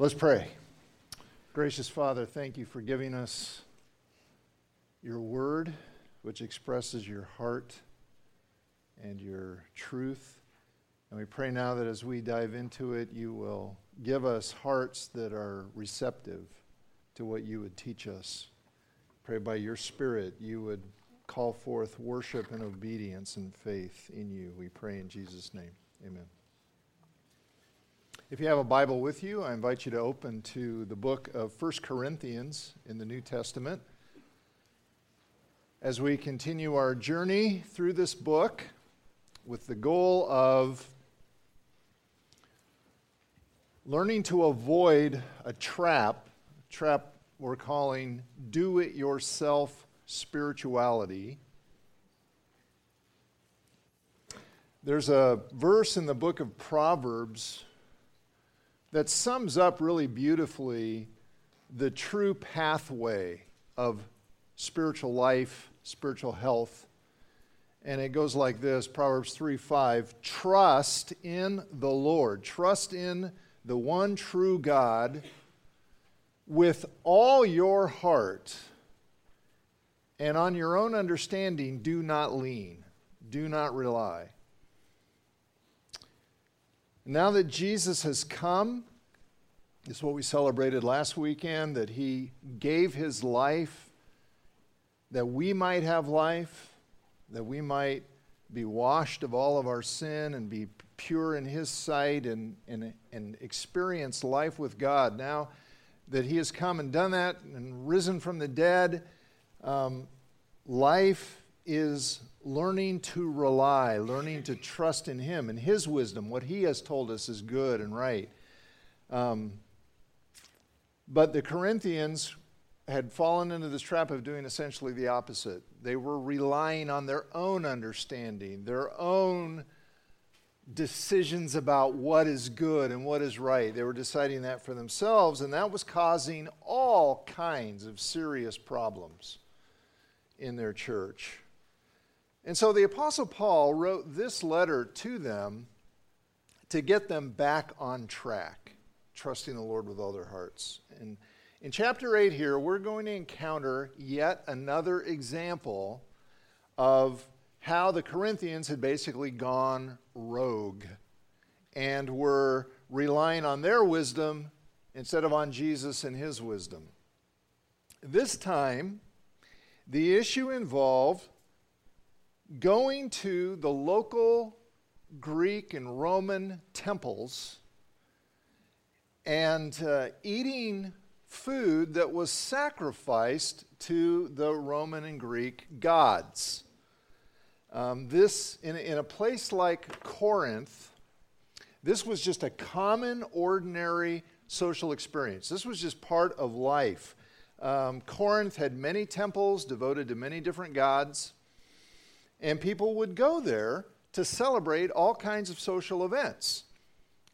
Let's pray. Gracious Father, thank you for giving us your word, which expresses your heart and your truth. And we pray now that as we dive into it, you will give us hearts that are receptive to what you would teach us. Pray by your Spirit you would call forth worship and obedience and faith in you. We pray in Jesus' name. Amen. If you have a Bible with you, I invite you to open to the book of 1 Corinthians in the New Testament. As we continue our journey through this book with the goal of learning to avoid a trap, a trap we're calling do it yourself spirituality. There's a verse in the book of Proverbs that sums up really beautifully the true pathway of spiritual life, spiritual health. And it goes like this Proverbs 3 5 Trust in the Lord, trust in the one true God with all your heart, and on your own understanding, do not lean, do not rely. Now that Jesus has come, this is what we celebrated last weekend that he gave his life that we might have life, that we might be washed of all of our sin and be pure in his sight and, and, and experience life with God. Now that he has come and done that and risen from the dead, um, life is learning to rely, learning to trust in Him and His wisdom. What He has told us is good and right. Um, but the Corinthians had fallen into this trap of doing essentially the opposite. They were relying on their own understanding, their own decisions about what is good and what is right. They were deciding that for themselves, and that was causing all kinds of serious problems in their church. And so the Apostle Paul wrote this letter to them to get them back on track, trusting the Lord with all their hearts. And in chapter 8 here, we're going to encounter yet another example of how the Corinthians had basically gone rogue and were relying on their wisdom instead of on Jesus and his wisdom. This time, the issue involved going to the local Greek and Roman temples and uh, eating food that was sacrificed to the Roman and Greek gods. Um, this, in, in a place like Corinth, this was just a common, ordinary social experience. This was just part of life. Um, Corinth had many temples devoted to many different gods. And people would go there to celebrate all kinds of social events.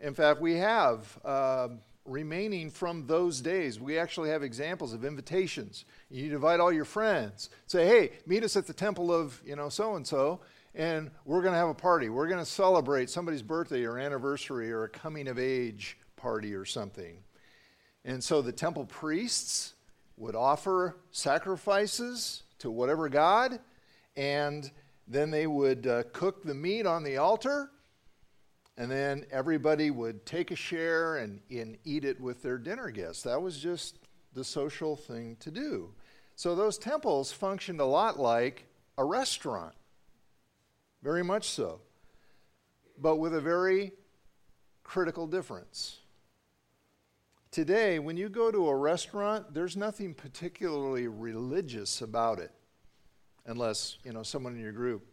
In fact, we have uh, remaining from those days, we actually have examples of invitations. You invite all your friends. Say, hey, meet us at the temple of, you know, so and so, and we're going to have a party. We're going to celebrate somebody's birthday or anniversary or a coming of age party or something. And so the temple priests would offer sacrifices to whatever God, and then they would uh, cook the meat on the altar, and then everybody would take a share and, and eat it with their dinner guests. That was just the social thing to do. So those temples functioned a lot like a restaurant, very much so, but with a very critical difference. Today, when you go to a restaurant, there's nothing particularly religious about it unless you know someone in your group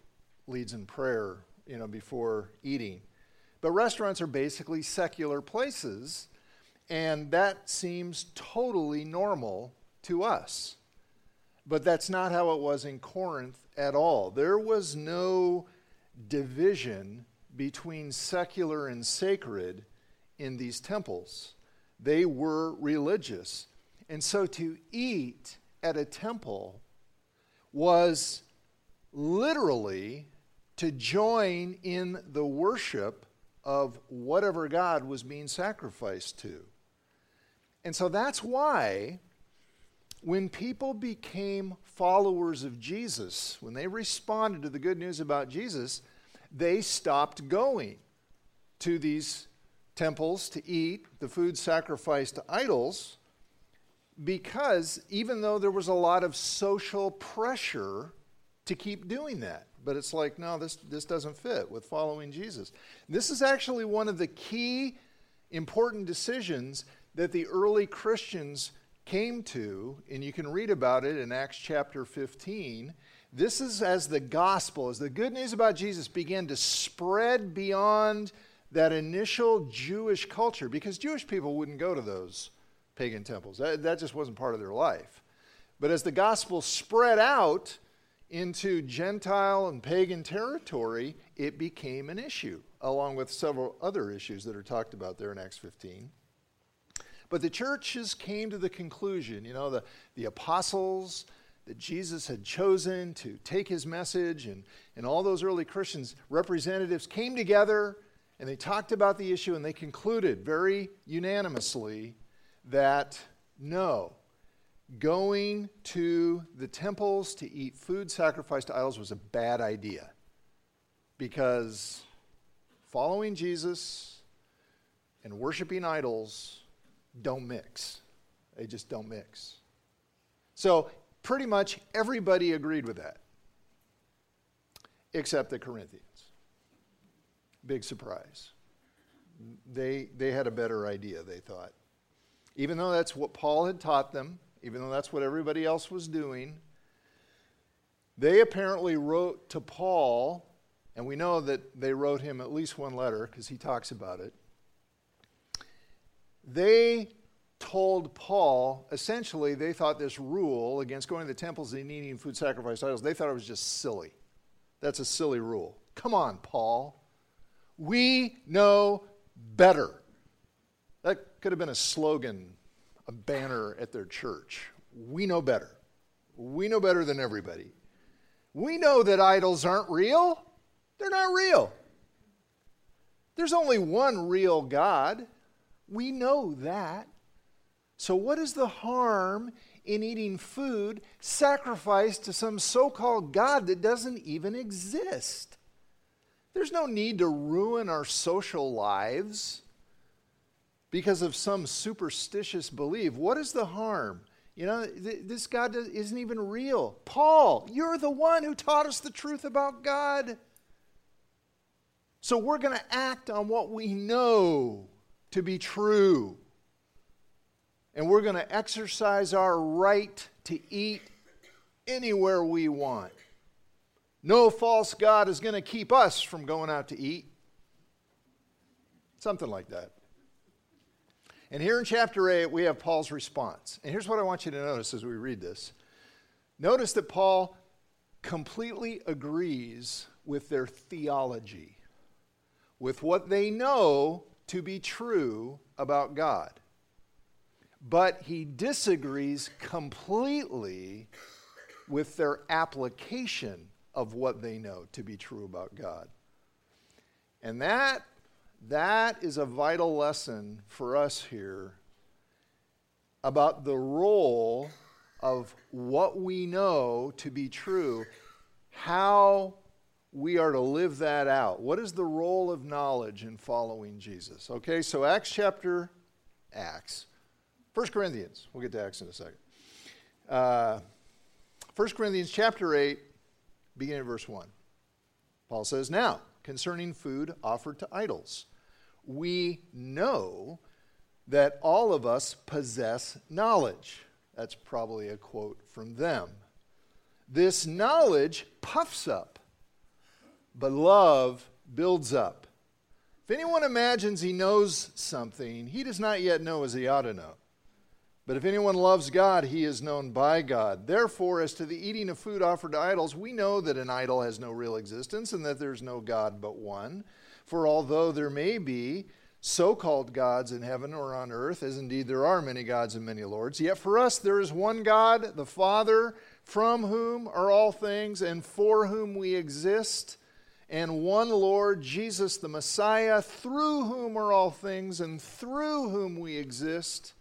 leads in prayer you know before eating. But restaurants are basically secular places and that seems totally normal to us. But that's not how it was in corinth at all. There was no division between secular and sacred in these temples. They were religious. And so to eat at a temple was literally to join in the worship of whatever God was being sacrificed to. And so that's why when people became followers of Jesus, when they responded to the good news about Jesus, they stopped going to these temples to eat the food sacrificed to idols because even though there was a lot of social pressure to keep doing that, but it's like, no, this, this doesn't fit with following Jesus. This is actually one of the key important decisions that the early Christians came to, and you can read about it in Acts chapter 15. This is as the gospel, as the good news about Jesus began to spread beyond that initial Jewish culture, because Jewish people wouldn't go to those pagan temples. That, that just wasn't part of their life. But as the gospel spread out into Gentile and pagan territory, it became an issue, along with several other issues that are talked about there in Acts 15. But the churches came to the conclusion, you know, the, the apostles that Jesus had chosen to take his message, and, and all those early Christians, representatives, came together and they talked about the issue and they concluded very unanimously that no, going to the temples to eat food sacrificed to idols was a bad idea because following Jesus and worshiping idols don't mix. They just don't mix. So, pretty much everybody agreed with that, except the Corinthians. Big surprise. They, they had a better idea, they thought. Even though that's what Paul had taught them, even though that's what everybody else was doing, they apparently wrote to Paul, and we know that they wrote him at least one letter because he talks about it. They told Paul, essentially, they thought this rule against going to the temples and eating food sacrificed idols, they thought it was just silly. That's a silly rule. Come on, Paul. We know better. Could have been a slogan, a banner at their church. We know better. We know better than everybody. We know that idols aren't real. They're not real. There's only one real God. We know that. So, what is the harm in eating food sacrificed to some so called God that doesn't even exist? There's no need to ruin our social lives because of some superstitious belief. What is the harm? You know, th- this God isn't even real. Paul, you're the one who taught us the truth about God. So we're going to act on what we know to be true. And we're going to exercise our right to eat anywhere we want. No false God is going to keep us from going out to eat. Something like that. And here in chapter 8, we have Paul's response. And here's what I want you to notice as we read this notice that Paul completely agrees with their theology, with what they know to be true about God. But he disagrees completely with their application of what they know to be true about God. And that, that is a vital lesson for us here about the role of what we know to be true, how we are to live that out. What is the role of knowledge in following Jesus? Okay, so Acts chapter, Acts. 1 Corinthians, we'll get to Acts in a second. Uh, 1 Corinthians chapter 8, beginning of verse 1. Paul says, Now, concerning food offered to idols, we know that all of us possess knowledge. That's probably a quote from them. This knowledge puffs up, but love builds up. If anyone imagines he knows something, he does not yet know as he ought to know. But if anyone loves God, he is known by God. Therefore, as to the eating of food offered to idols, we know that an idol has no real existence and that there's no God but one. For although there may be so called gods in heaven or on earth, as indeed there are many gods and many lords, yet for us there is one God, the Father, from whom are all things and for whom we exist, and one Lord, Jesus the Messiah, through whom are all things and through whom we exist.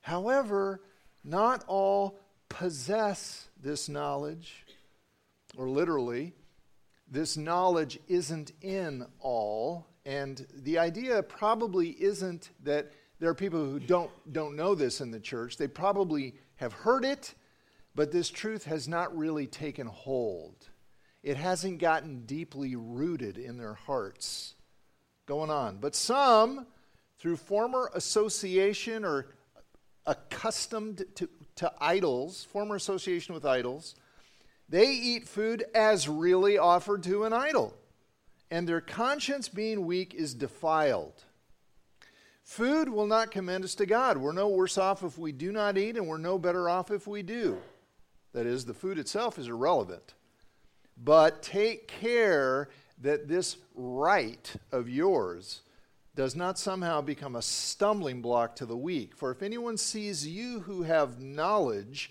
However, not all possess this knowledge, or literally, this knowledge isn't in all. And the idea probably isn't that there are people who don't, don't know this in the church. They probably have heard it, but this truth has not really taken hold. It hasn't gotten deeply rooted in their hearts. Going on. But some, through former association or accustomed to, to idols, former association with idols, they eat food as really offered to an idol, and their conscience being weak is defiled. Food will not commend us to God. We're no worse off if we do not eat, and we're no better off if we do. That is, the food itself is irrelevant. But take care that this right of yours does not somehow become a stumbling block to the weak. For if anyone sees you who have knowledge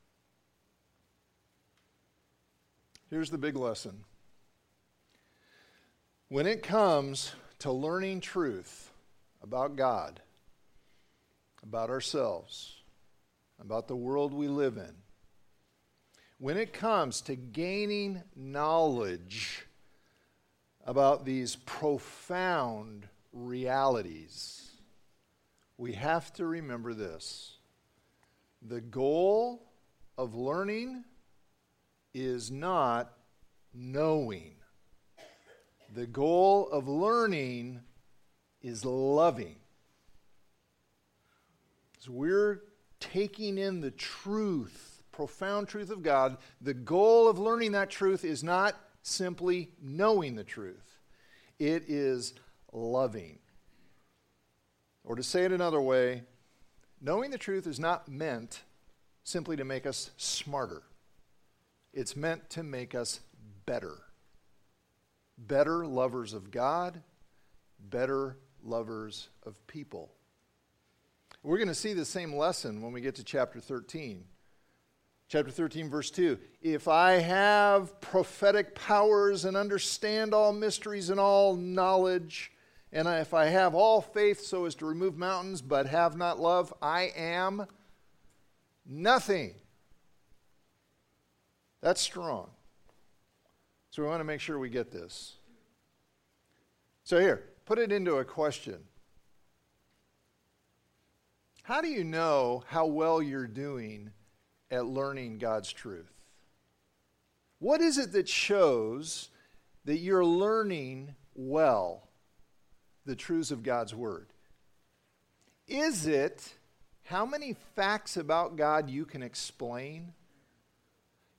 Here's the big lesson. When it comes to learning truth about God, about ourselves, about the world we live in, when it comes to gaining knowledge about these profound realities, we have to remember this. The goal of learning is not knowing. The goal of learning is loving. So we're taking in the truth profound truth of God, the goal of learning that truth is not simply knowing the truth, it is loving. Or to say it another way, knowing the truth is not meant simply to make us smarter, it's meant to make us better. Better lovers of God, better lovers of people. We're going to see the same lesson when we get to chapter 13. Chapter 13, verse 2. If I have prophetic powers and understand all mysteries and all knowledge, and if I have all faith so as to remove mountains, but have not love, I am nothing. That's strong. So we want to make sure we get this. So here, put it into a question. How do you know how well you're doing at learning God's truth? What is it that shows that you're learning well the truths of God's Word? Is it how many facts about God you can explain?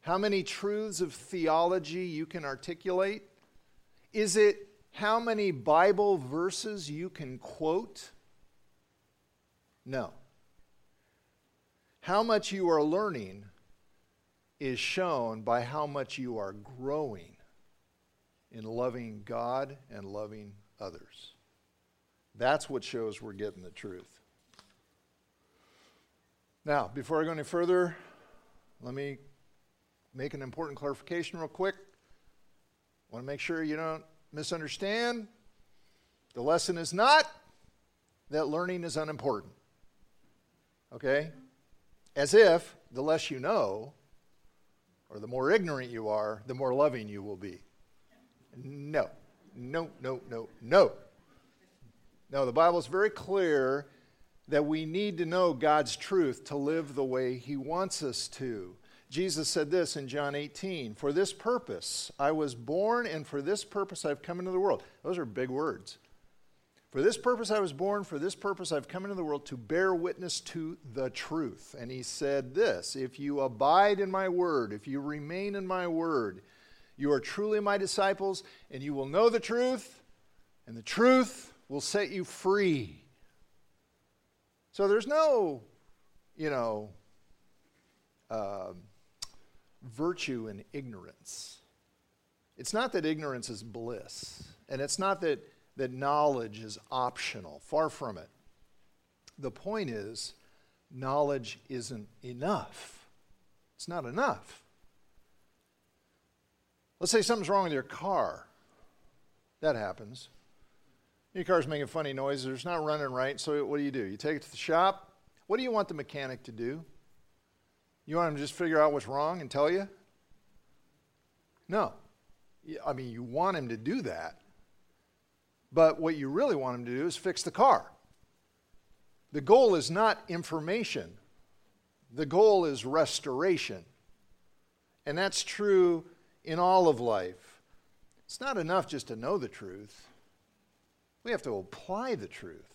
How many truths of theology you can articulate? Is it how many Bible verses you can quote? No how much you are learning is shown by how much you are growing in loving God and loving others. That's what shows we're getting the truth. Now, before I go any further, let me make an important clarification real quick. Want to make sure you don't misunderstand. The lesson is not that learning is unimportant. Okay? as if the less you know, or the more ignorant you are, the more loving you will be. No, no, no, no, no. No, the Bible is very clear that we need to know God's truth to live the way He wants us to. Jesus said this in John 18 For this purpose I was born, and for this purpose I've come into the world. Those are big words. For this purpose I was born, for this purpose I've come into the world to bear witness to the truth. And he said this If you abide in my word, if you remain in my word, you are truly my disciples, and you will know the truth, and the truth will set you free. So there's no, you know, uh, virtue in ignorance. It's not that ignorance is bliss, and it's not that, that knowledge is optional. Far from it. The point is, knowledge isn't enough. It's not enough. Let's say something's wrong with your car. That happens. Your car's making funny noises, it's not running right, so what do you do? You take it to the shop. What do you want the mechanic to do? You want him to just figure out what's wrong and tell you? No. I mean, you want him to do that. But what you really want him to do is fix the car. The goal is not information, the goal is restoration. And that's true in all of life. It's not enough just to know the truth, we have to apply the truth.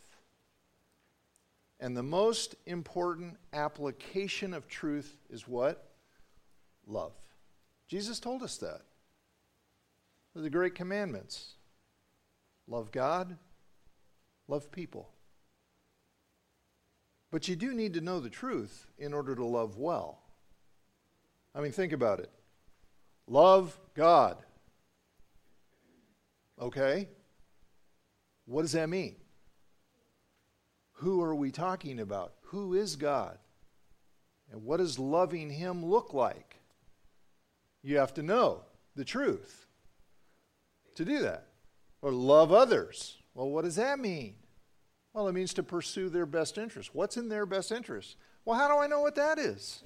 And the most important application of truth is what? Love. Jesus told us that. The great commandments love God, love people. But you do need to know the truth in order to love well. I mean, think about it. Love God. Okay? What does that mean? Who are we talking about? Who is God? And what does loving Him look like? You have to know the truth to do that. Or love others. Well, what does that mean? Well, it means to pursue their best interest. What's in their best interest? Well, how do I know what that is?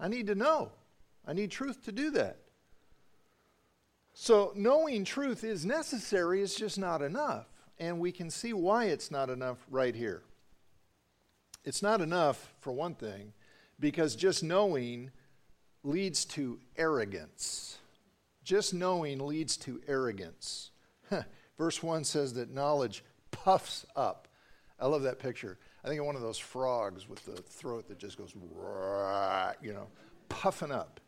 I need to know. I need truth to do that. So, knowing truth is necessary, it's just not enough. And we can see why it's not enough right here. It's not enough, for one thing, because just knowing leads to arrogance. Just knowing leads to arrogance. Verse 1 says that knowledge puffs up. I love that picture. I think of one of those frogs with the throat that just goes, you know, puffing up.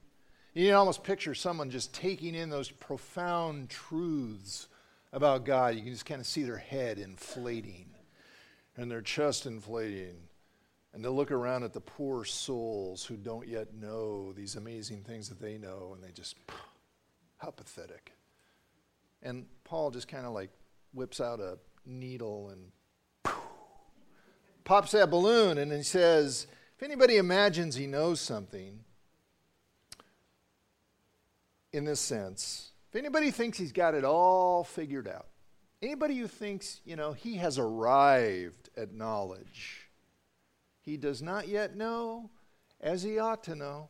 You can almost picture someone just taking in those profound truths about God. You can just kind of see their head inflating and their chest inflating. And they look around at the poor souls who don't yet know these amazing things that they know, and they just, how pathetic. And Paul just kind of like whips out a needle and pops that balloon, and he says, if anybody imagines he knows something, in this sense. Anybody thinks he's got it all figured out, anybody who thinks, you know, he has arrived at knowledge, he does not yet know as he ought to know.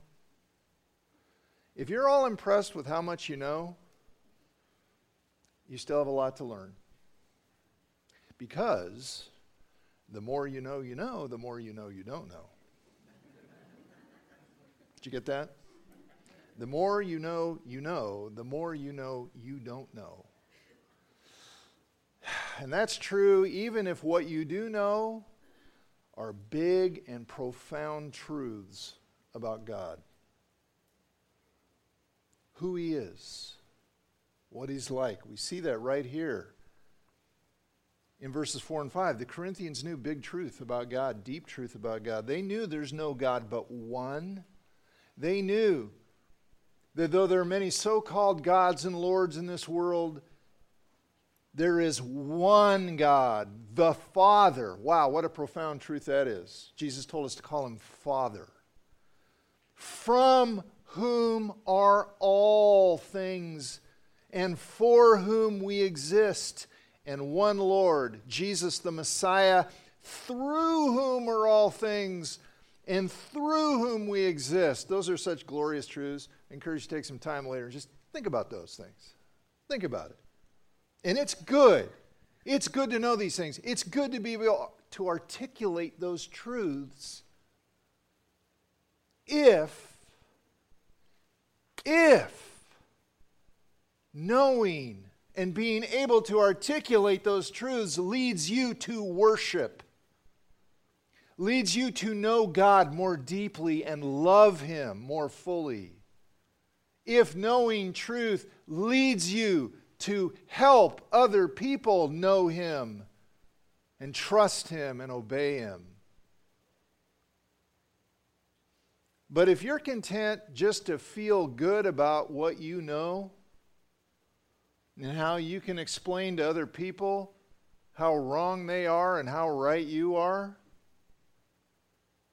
If you're all impressed with how much you know, you still have a lot to learn. Because the more you know, you know, the more you know, you don't know. Did you get that? The more you know, you know, the more you know, you don't know. And that's true even if what you do know are big and profound truths about God. Who He is, what He's like. We see that right here in verses 4 and 5. The Corinthians knew big truth about God, deep truth about God. They knew there's no God but one. They knew that though there are many so called gods and lords in this world, there is one God, the Father. Wow, what a profound truth that is. Jesus told us to call him Father. From whom are all things, and for whom we exist, and one Lord, Jesus the Messiah, through whom are all things, and through whom we exist. Those are such glorious truths. I encourage you to take some time later and just think about those things. Think about it. And it's good. It's good to know these things. It's good to be able to articulate those truths if, if knowing and being able to articulate those truths leads you to worship leads you to know God more deeply and love Him more fully. If knowing truth leads you to help other people know Him and trust Him and obey Him. But if you're content just to feel good about what you know and how you can explain to other people how wrong they are and how right you are,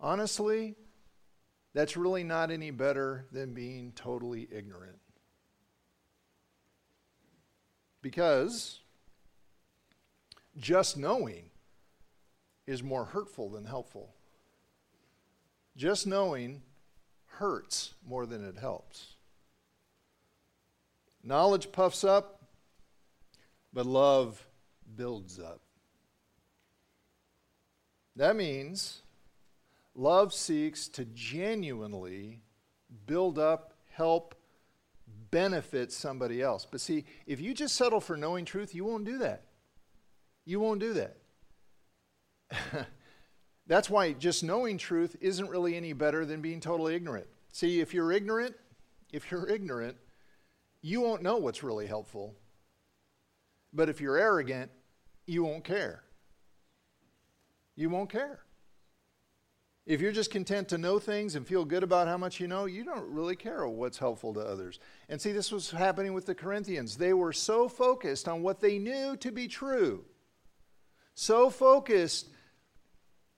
honestly, that's really not any better than being totally ignorant. Because just knowing is more hurtful than helpful. Just knowing hurts more than it helps. Knowledge puffs up, but love builds up. That means love seeks to genuinely build up, help, benefit somebody else. But see, if you just settle for knowing truth, you won't do that. You won't do that. That's why just knowing truth isn't really any better than being totally ignorant. See, if you're ignorant, if you're ignorant, you won't know what's really helpful. But if you're arrogant, you won't care. You won't care. If you're just content to know things and feel good about how much you know, you don't really care what's helpful to others. And see, this was happening with the Corinthians. They were so focused on what they knew to be true, so focused,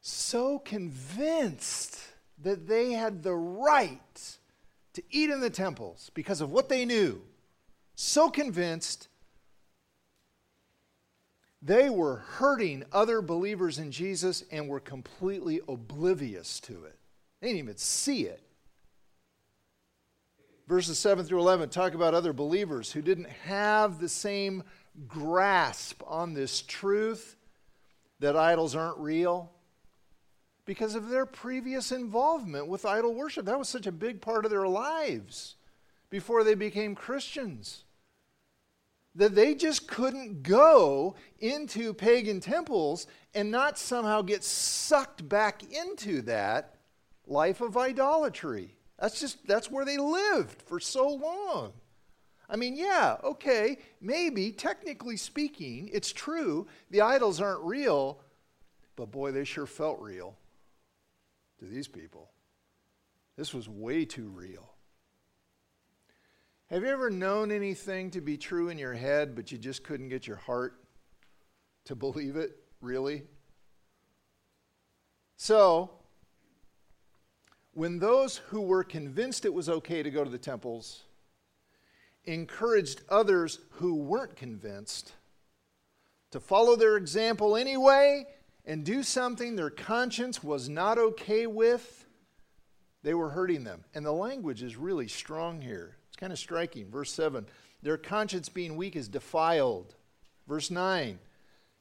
so convinced that they had the right to eat in the temples because of what they knew, so convinced they were hurting other believers in Jesus and were completely oblivious to it. They didn't even see it. Verses 7 through 11 talk about other believers who didn't have the same grasp on this truth that idols aren't real because of their previous involvement with idol worship. That was such a big part of their lives before they became Christians that they just couldn't go into pagan temples and not somehow get sucked back into that life of idolatry. That's just that's where they lived for so long. I mean, yeah, okay, maybe technically speaking, it's true, the idols aren't real, but boy, they sure felt real to these people. This was way too real. Have you ever known anything to be true in your head, but you just couldn't get your heart to believe it, really? So, when those who were convinced it was okay to go to the temples encouraged others who weren't convinced to follow their example anyway and do something their conscience was not okay with, they were hurting them. And the language is really strong here. It's kind of striking. Verse 7 Their conscience being weak is defiled. Verse 9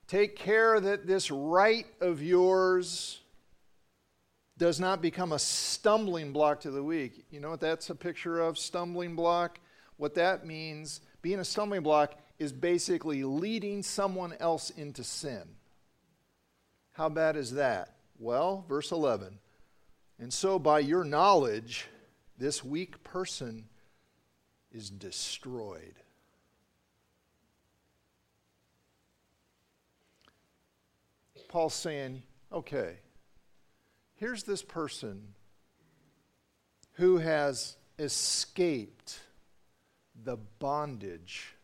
Take care that this right of yours does not become a stumbling block to the weak. You know what that's a picture of? Stumbling block? What that means, being a stumbling block, is basically leading someone else into sin. How bad is that? Well, verse 11. And so, by your knowledge, this weak person is destroyed. Paul's saying, okay, here's this person who has escaped the bondage,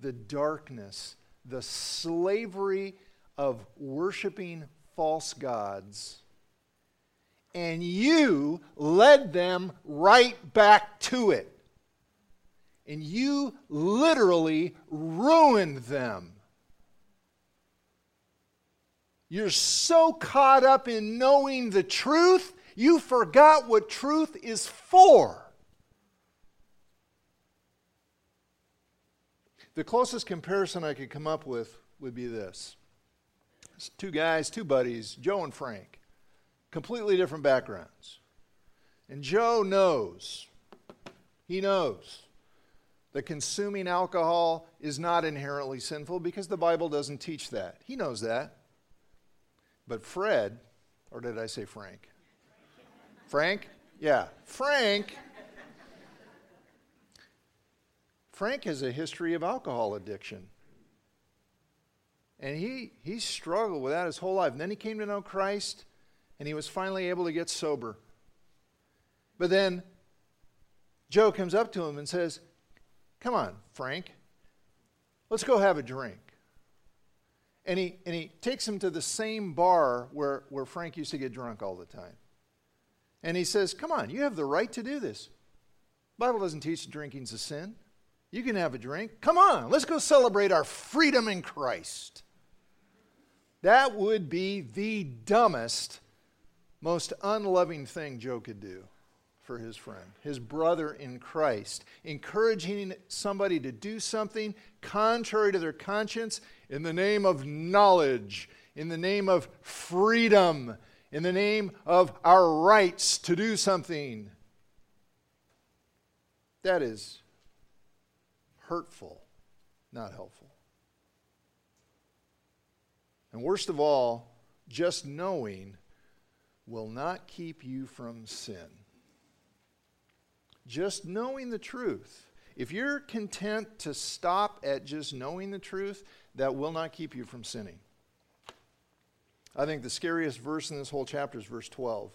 the darkness, the slavery of worshiping false gods, and you led them right back to it and you literally ruined them. You're so caught up in knowing the truth, you forgot what truth is for. The closest comparison I could come up with would be this it's two guys, two buddies, Joe and Frank, completely different backgrounds. And Joe knows, he knows that consuming alcohol is not inherently sinful because the Bible doesn't teach that. He knows that. But Fred, or did I say Frank? Frank? Yeah, Frank. Frank has a history of alcohol addiction. And he, he struggled with that his whole life. And then he came to know Christ, and he was finally able to get sober. But then Joe comes up to him and says, Come on, Frank, let's go have a drink. And he, and he takes him to the same bar where, where Frank used to get drunk all the time. And he says, Come on, you have the right to do this. The Bible doesn't teach drinking's a sin. You can have a drink. Come on, let's go celebrate our freedom in Christ. That would be the dumbest, most unloving thing Joe could do for his friend, his brother in Christ, encouraging somebody to do something contrary to their conscience in the name of knowledge, in the name of freedom, in the name of our rights to do something. That is hurtful, not helpful. And worst of all, just knowing will not keep you from sin. Just knowing the truth. If you're content to stop at just knowing the truth, that will not keep you from sinning. I think the scariest verse in this whole chapter is verse 12.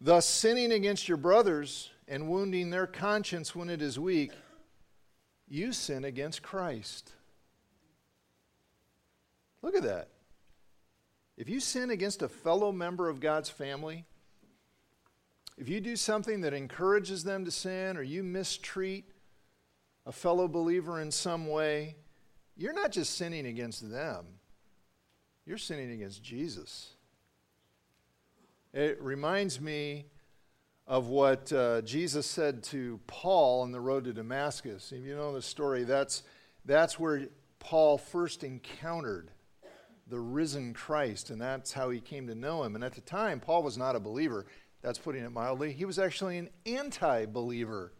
Thus, sinning against your brothers and wounding their conscience when it is weak, you sin against Christ. Look at that. If you sin against a fellow member of God's family, if you do something that encourages them to sin or you mistreat a fellow believer in some way, you're not just sinning against them, you're sinning against Jesus. It reminds me of what uh, Jesus said to Paul on the road to Damascus. If you know the story, that's, that's where Paul first encountered the risen Christ, and that's how he came to know him. And at the time, Paul was not a believer. That's putting it mildly. He was actually an anti believer.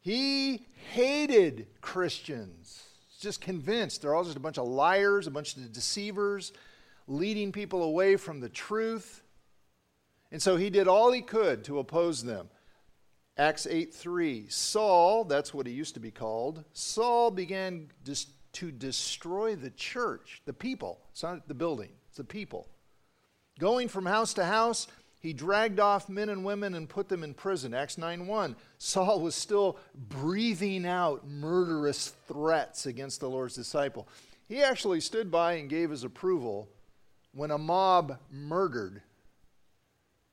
He hated Christians. Just convinced they're all just a bunch of liars, a bunch of deceivers, leading people away from the truth. And so he did all he could to oppose them. Acts 8 3. Saul, that's what he used to be called, Saul began dis- to destroy the church, the people. It's not the building, it's the people. Going from house to house, he dragged off men and women and put them in prison. Acts 9 1. Saul was still breathing out murderous threats against the Lord's disciple. He actually stood by and gave his approval when a mob murdered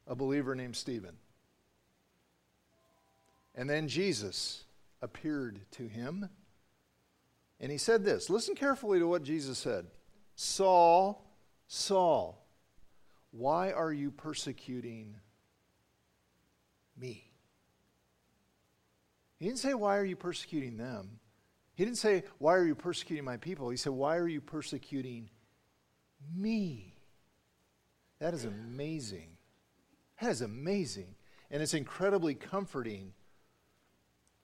a believer named Stephen. And then Jesus appeared to him. And he said this listen carefully to what Jesus said Saul, Saul, why are you persecuting me? He didn't say, Why are you persecuting them? He didn't say, Why are you persecuting my people? He said, Why are you persecuting me? That is amazing. That is amazing. And it's incredibly comforting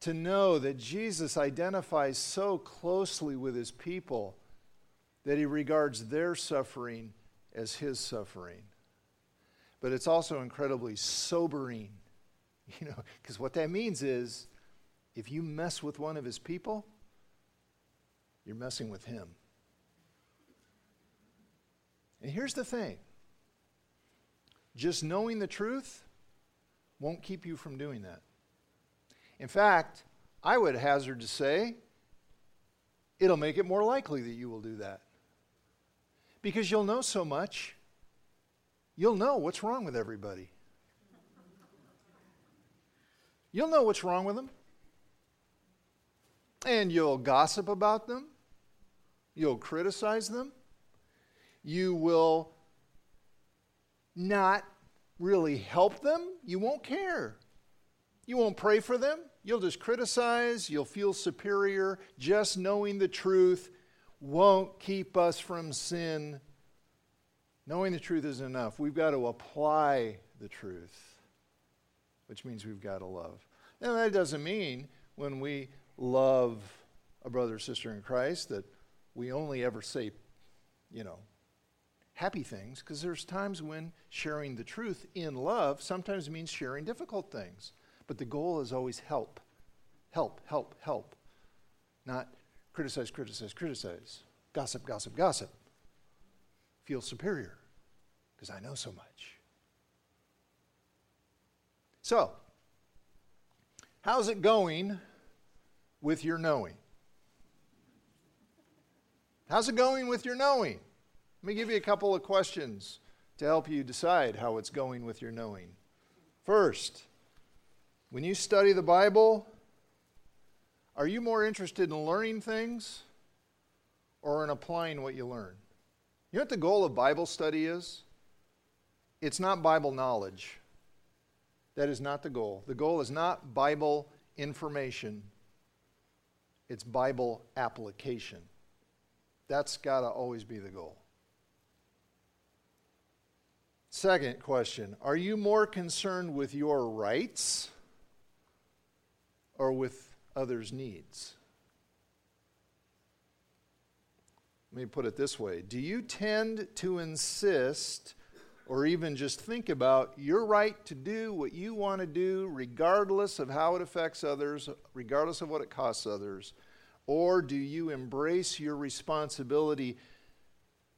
to know that Jesus identifies so closely with his people that he regards their suffering as his suffering. But it's also incredibly sobering, you know, because what that means is if you mess with one of his people, you're messing with him. And here's the thing just knowing the truth won't keep you from doing that. In fact, I would hazard to say it'll make it more likely that you will do that. Because you'll know so much, you'll know what's wrong with everybody. You'll know what's wrong with them. And you'll gossip about them. You'll criticize them. You will not really help them, you won't care. You won't pray for them. You'll just criticize. You'll feel superior. Just knowing the truth won't keep us from sin. Knowing the truth isn't enough. We've got to apply the truth, which means we've got to love. Now, that doesn't mean when we love a brother or sister in Christ that we only ever say, you know, happy things because there's times when sharing the truth in love sometimes means sharing difficult things. But the goal is always help. Help, help, help. Not criticize, criticize, criticize. Gossip, gossip, gossip. Feel superior because I know so much. So, how's it going with your knowing? How's it going with your knowing? Let me give you a couple of questions to help you decide how it's going with your knowing. First, when you study the Bible, are you more interested in learning things or in applying what you learn? You know what the goal of Bible study is? It's not Bible knowledge. That is not the goal. The goal is not Bible information, it's Bible application. That's got to always be the goal. Second question Are you more concerned with your rights or with others' needs? Let me put it this way Do you tend to insist or even just think about your right to do what you want to do, regardless of how it affects others, regardless of what it costs others? Or do you embrace your responsibility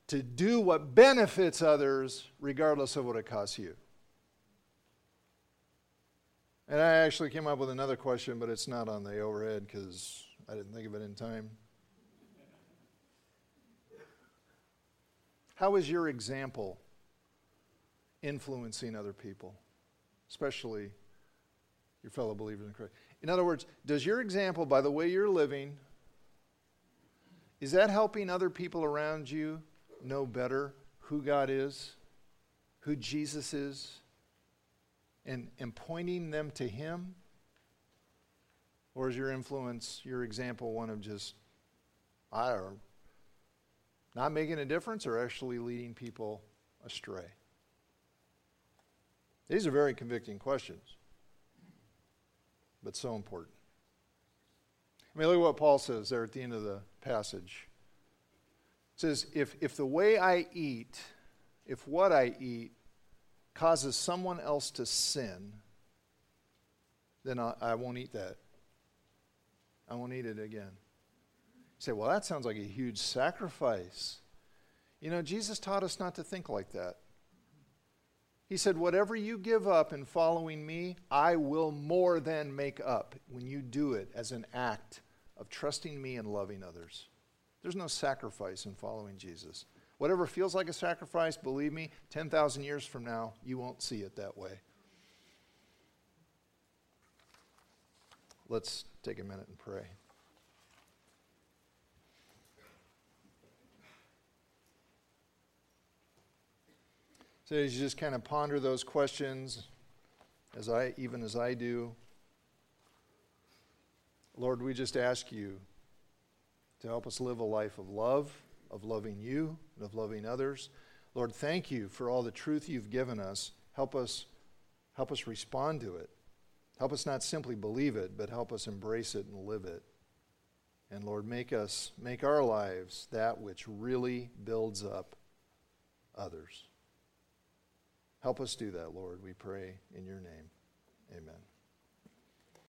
to do what benefits others regardless of what it costs you. And I actually came up with another question, but it's not on the overhead because I didn't think of it in time. How is your example influencing other people, especially your fellow believers in Christ? In other words, does your example, by the way you're living, is that helping other people around you know better who God is, who Jesus is, and, and pointing them to Him? Or is your influence, your example, one of just, I don't know, not making a difference or actually leading people astray? These are very convicting questions, but so important. I mean, look at what Paul says there at the end of the passage It says, if, if the way I eat, if what I eat causes someone else to sin, then I, I won't eat that. I won't eat it again. Say, well, that sounds like a huge sacrifice. You know, Jesus taught us not to think like that. He said, Whatever you give up in following me, I will more than make up when you do it as an act of trusting me and loving others. There's no sacrifice in following Jesus. Whatever feels like a sacrifice, believe me, 10,000 years from now, you won't see it that way. Let's take a minute and pray. So as you just kind of ponder those questions, as I even as I do, Lord, we just ask you to help us live a life of love, of loving you, and of loving others. Lord, thank you for all the truth you've given us. Help us help us respond to it. Help us not simply believe it, but help us embrace it and live it. And Lord, make us make our lives that which really builds up others. Help us do that, Lord, we pray in your name. Amen.